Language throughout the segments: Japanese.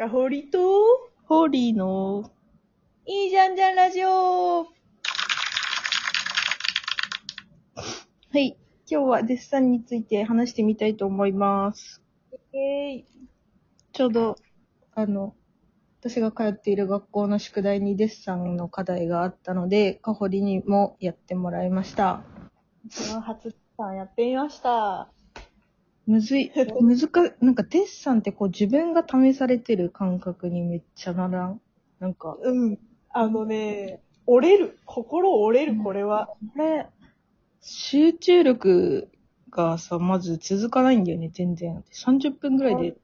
かほりと、ホーリーの、いいじゃんじゃんラジオはい。今日はデッサンについて話してみたいと思います。えい。ちょうど、あの、私が通っている学校の宿題にデッサンの課題があったので、カホリにもやってもらいました。一番初さんやってみました。むずい、むずか、なんかデッサンってこう自分が試されてる感覚にめっちゃならん？なんか、うん。あのね、折れる。心折れる、これは。これ、集中力がさ、まず続かないんだよね、全然。30分ぐらいで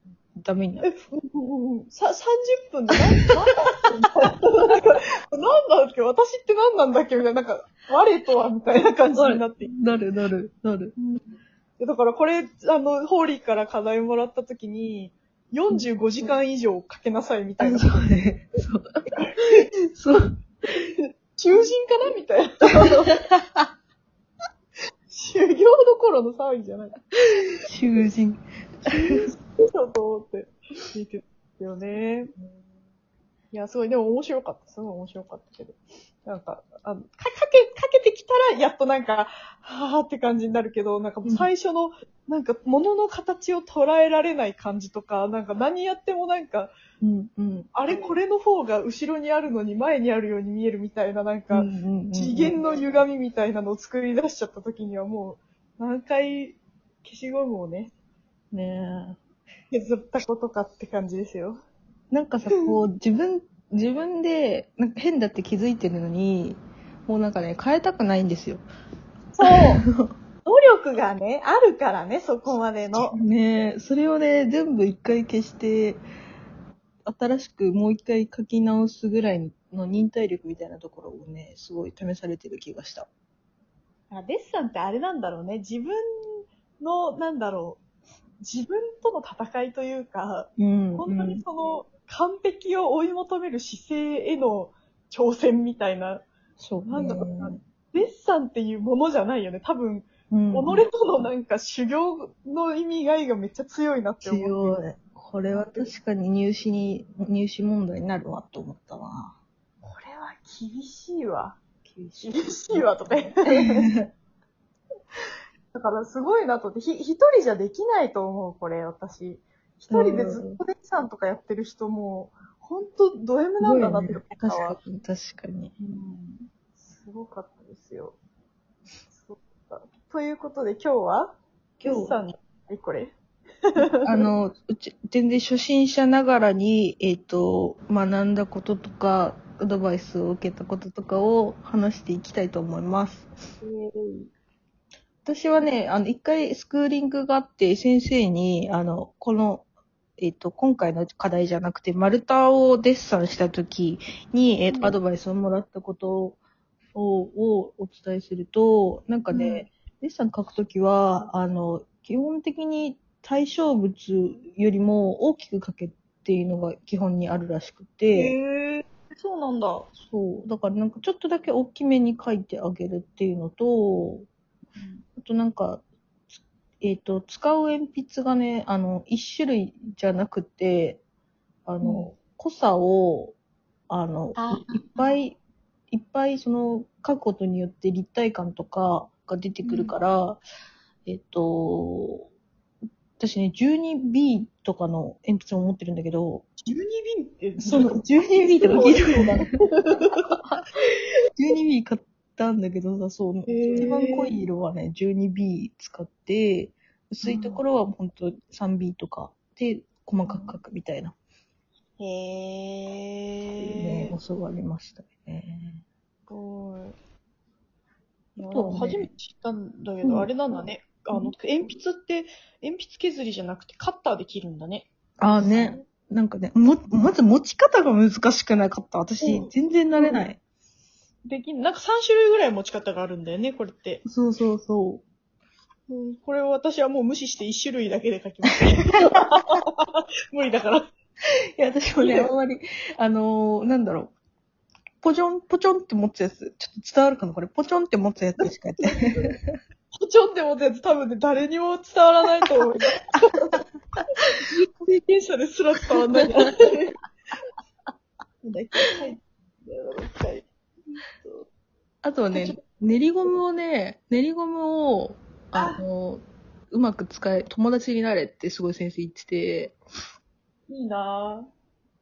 ダメになえ、る。うんうんうん。さ、30分で何、何だなんか、なんだっけ？私って何なんだっけ？みたいな、なんか、我とはみたいな感じになっていなる、なる、なる。でだからこれ、あの、ホーリーから課題もらった時に、45時間以上かけなさいみたいな。そうね。そう。そう。囚人かなみたいな。修行の頃の騒ぎじゃない。囚人。そうと思って。聞いてたよね。いや、すごい、でも面白かった。すごい面白かったけど。なんか、あの、か、かけ、かけてきたら、やっとなんか、はぁーって感じになるけど、なんかもう最初の、なんか、物の形を捉えられない感じとか、なんか何やってもなんか、うん、うん。あれ、これの方が後ろにあるのに前にあるように見えるみたいな、なんか、次元の歪みみたいなのを作り出しちゃった時にはもう、何回消しゴムをね、ね削ったことかって感じですよ。え。なんかさ、こう、自分、自分で、なんか変だって気づいてるのに、もうなんかね、変えたくないんですよ。そう。努力がね、あるからね、そこまでの。ねえ、それをね、全部一回消して、新しくもう一回書き直すぐらいの忍耐力みたいなところをね、すごい試されてる気がした。あデッサンってあれなんだろうね。自分の、なんだろう。自分との戦いというか、うん本当にその、完璧を追い求める姿勢への挑戦みたいな。そう、ね。なんだろうなデッサンっていうものじゃないよね。多分、うん、己とのなんか修行の意味合いがめっちゃ強いなって思う。強い。これは確かに入試に、入試問題になるわと思ったわ。これは厳しいわ。厳し厳しいわとか言って。だからすごいなと思って、ひ一人じゃできないと思う、これ、私。一人でずっとデッサンとかやってる人も、ほんとド M なんだなって思ったわ。確かに、確かに。うんすごかったですよ。そうかということで今日は今日デッサン、え、これ あの、うち、全然初心者ながらに、えっ、と、学んだこととか、アドバイスを受けたこととかを話していきたいと思います。私はね、あの、一回スクーリングがあって、先生に、あの、この、えっ、と、今回の課題じゃなくて、丸太をデッサンした時に、えっ、と、うん。アドバイスをもらったことを、をお伝えすると、なんかね、デッサン書くときは、あの、基本的に対象物よりも大きく書けっていうのが基本にあるらしくて、へえそうなんだ。そう。だからなんかちょっとだけ大きめに書いてあげるっていうのと、あとなんか、つえっ、と、使う鉛筆がね、あの、一種類じゃなくて、あの、濃さを、あの、あいいっぱい、いっぱいその、書くことによって立体感とかが出てくるから、えっ、と、私ね、12B とかの鉛筆も持ってるんだけど、12便って、その 12B とか聞いたことない。12B 買ったんだけどさ、そう、一番濃い色はね、12B 使って、薄いところはほんと 3B とかで細かく書くみたいな、へねえ。教わりましたね。すごい。と初めて知ったんだけど、うんあれなんだね。あの、鉛筆って、鉛筆削りじゃなくてカッターで切るんだね。ああね、なんかね、も、まず持ち方が難しくなかった。私、うん全然慣れない。できん、なんか3種類ぐらい持ち方があるんだよね、これって。そうそうそうん、これを私はもう無視して1種類だけで書きます。無理だから。う。いや、私もね、あんまり、あのーなんだろう。ポチョン、ポチョンって持つやつ。ちょっと伝わるかなこれ、ポチョンって持つやつしかやってない。ポチョンって思ったやつ多分ね、誰にも伝わらないと思う。経験者者ですら伝わんない。なんだっけはい。あとはね、練りゴムをね、練りゴムを、あの、うまく使え、友達になれってすごい先生言ってて、いいなぁ。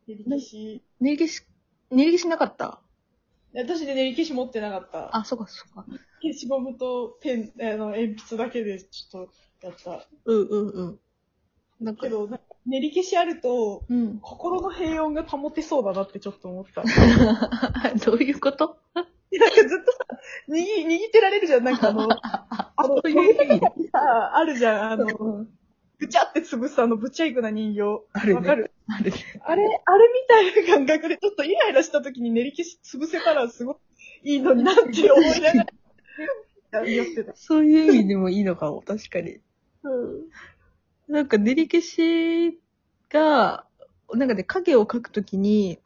練り消し。練り消し、練り消しなかった？私で練り消し持ってなかった。あ、そうかそうか。消しゴムとペン、あの、鉛筆だけでちょっとやった。うんうんうん。なんかけ、ど、練り消しあると、うん。心の平穏が保てそうだなってちょっと思った。どういうこと？なんかずっとさ、握、握ってられるじゃん。なんかあの、あの、そういう意味さ、あるじゃん。あの、ぐちゃって潰すあの、ぶっちゃいくな人形。あるねわかる？あれ、あれみたいな感覚で、ちょっとイライラした時に練り消し潰せたらすごくいいのになって思いながら、やってた。そういう意味でもいいのかも、確かに。うん。なんか練り消しが、なんかね、影を描くときに、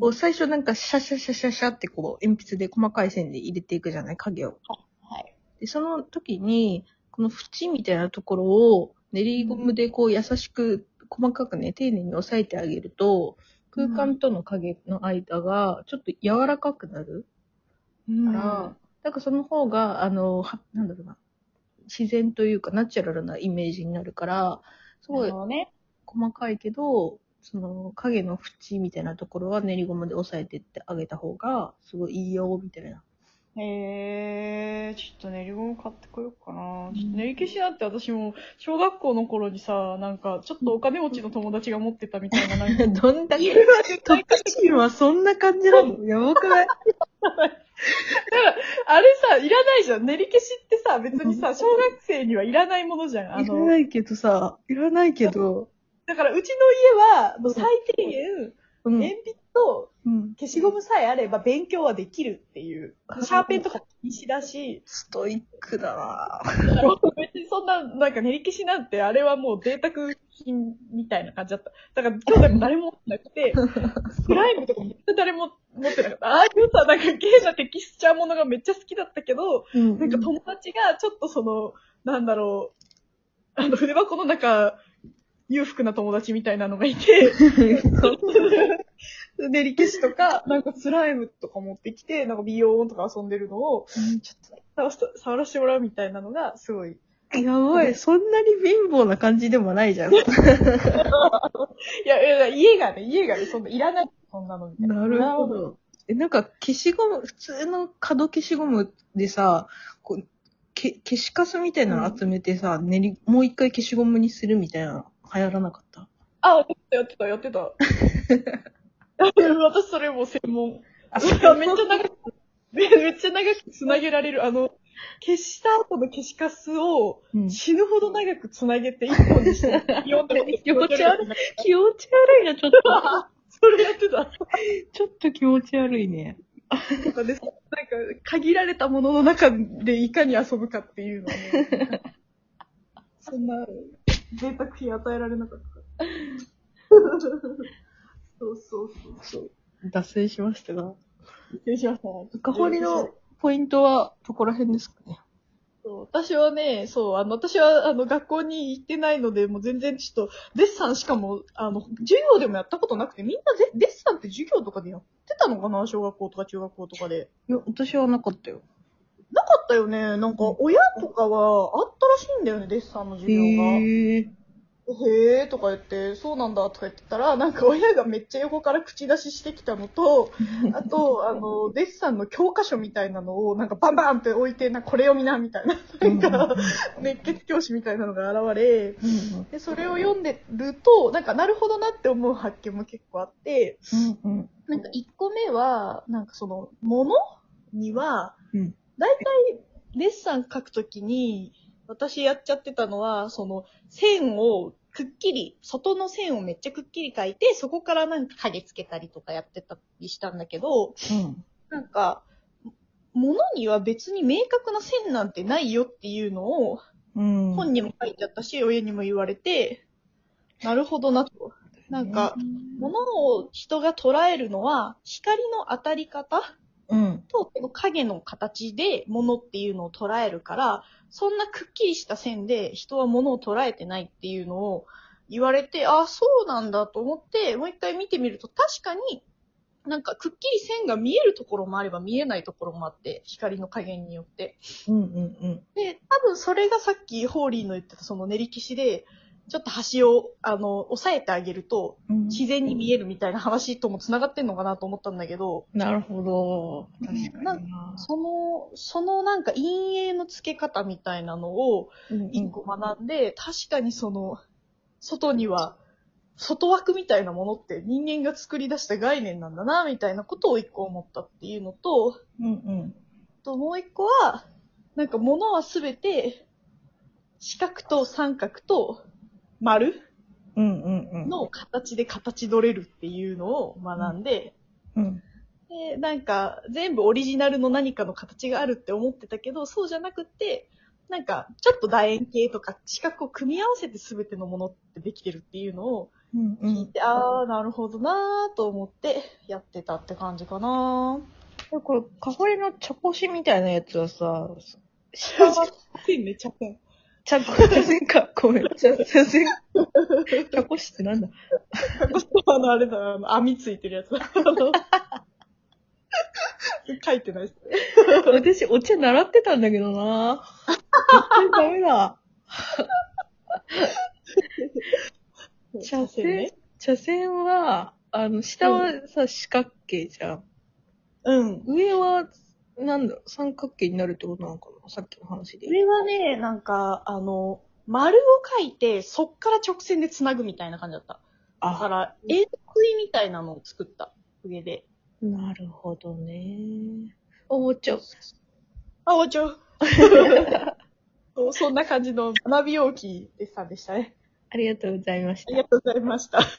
こう最初なんかシャシャシャシャシャってこう鉛筆で細かい線で入れていくじゃない？影を。はい。で、その時に、この縁みたいなところを練りゴムでこう優しく細かくね、丁寧に押さえてあげると、空間との影の間がちょっと柔らかくなるうんから、なんかその方が、あの、はなんだろうな、自然というかナチュラルなイメージになるから、すごいね。細かいけど、その影の縁みたいなところは練りゴムで押さえてってあげた方が、すごいいいよ、みたいな。へえー、ちょっと練りゴム買ってこようかな。ちょっと練り消しなんて私も、小学校の頃にさ、なんか、ちょっとお金持ちの友達が持ってたみたいな、なんか、どんだけ、トトカチンはそんな感じなのやばくないあれさ、いらないじゃん。練り消しってさ、別にさ、小学生にはいらないものじゃん。あいらの、ない？けどさ、いらないけど、だからうちの家は、もう最低限、うん。鉛筆とうん。消しゴムさえあれば勉強はできるっていう。シャーペンとか禁止だし、ストイックだな別にそんな、なんか練り消しなんて、あれはもう贅沢品みたいな感じだった。だから兄弟も誰も持ってなくて、スライムとかめっちゃ誰も持ってなかった。ああいうさ、なんかゲーなテキスチャーものがめっちゃ好きだったけど、うんなんか友達がちょっとその、なんだろう、あの、筆箱の中、裕福な友達みたいなのがいて、練り消しとか、なんかスライムとか持ってきて、なんかビヨーンとか遊んでるのを、ちょっと触らせてもらうみたいなのが、すごい。やばい、そんなに貧乏な感じでもないじゃん。いや、家がね、家がね、そんな、いらない、そんなのみたいな。なるほ。ど。え、なんか消しゴム、普通の角消しゴムでさ、こう、け消しカスみたいなの集めてさ、練り、もう一回消しゴムにするみたいなの流行らなかった？あ、やってた、やってた、やってた。私それもう専門。あ、めっちゃ長く、めめっちゃ長くつなげられる。あの、消した後の消しカスをうん死ぬほど長くつなげて一本にして、読んで気持ち悪い。気持ち悪いな、ちょっと。それやってた。ちょっと気持ち悪いね。とかで、なんか、限られたものの中でいかに遊ぶかっていうのはね、そんな、贅沢品与えられなかった。そうそうそうそう。脱線しましたが。失礼しました。深掘りのポイントはどこら辺ですかね？そう私はね、そう、あの、私は、あの、学校に行ってないので、もう全然ちょっと、デッサンしかも、あの、授業でもやったことなくて、みんなデデッサンって授業とかでやってたのかな？小学校とか中学校とかで。いや、私はなかったよ。なかったよね。なんか、親とかはあったらしいんだよね、デッサンの授業が。へえ。へーとか言って、そうなんだとか言ってたら、なんか親がめっちゃ横から口出ししてきたのと、あと、あの、デッサンの教科書みたいなのを、なんかバンバンって置いて、なこれ読みな、みたいな、なんか、熱血教師みたいなのが現れ、うんで、それを読んでると、なんかなるほどなって思う発見も結構あって。なんか1個目は、なんかその、ものには、うんだいたいデッサン書くときに、私やっちゃってたのは、その、線をくっきり、外の線をめっちゃくっきり書いて、そこからなんか影つけたりとかやってたりしたんだけど、うん。なんか、ものには別に明確な線なんてないよっていうのを、うん。本にも書いてあったし、親にも言われて、なるほどなと。なんか、物を人が捉えるのは、光の当たり方うん。と、この影の形で物っていうのを捉えるから、そんなくっきりした線で人は物を捉えてないっていうのを、言われて、あ、そうなんだと思って、もう一回見てみると、確かに、なんかくっきり線が見えるところもあれば見えないところもあって、光の加減によって。うんうんうん。で、多分それがさっきホーリーの言ってたその練り消しで、ちょっと端を、あの、押さえてあげると、うん自然に見えるみたいな話とも繋がってんのかなと思ったんだけど、なるほど。確かなにな。その、そのなんか陰影の付け方みたいなのをうん一個学んで、確かにその、外には、外枠みたいなものって人間が作り出した概念なんだな、みたいなことを一個思ったっていうのと、うんうん。ともう一個は、なんか物はすべて、四角と三角と丸？うんうんうん。の形で形取れるっていうのを学んで、うん。で、なんか、全部オリジナルの何かの形があるって思ってたけど、そうじゃなくって、なんか、ちょっと楕円形とか四角を組み合わせて全てのものってできてるっていうのをうんうん。聞いて、あー、なるほどなーと思ってやってたって感じかなこれ、カフェの茶こしみたいなやつはさ、下は、めちゃく ちゃ。茶こしか、ごめん、茶、茶せん、茶こしってなんだ？あの、あれだ、あの、網ついてるやつ。あの書いてないです。私、お茶習ってたんだけどな絶対ダメだ。茶筅ね。茶筅は、あの、下はさ、四角形じゃん。うん。上は、なんだろう、三角形になるってことなのかなさっきの話で。上はね、なんか、あの、丸を書いて、そっから直線で繋ぐみたいな感じだった。だかあ、ら、円錐みたいなのを作った。上で。なるほどね。あ、終わっちゃう。あ、おちょ。そうそんな感じの学び容器でさんでしたね。ありがとうございましたあり。がとうございました。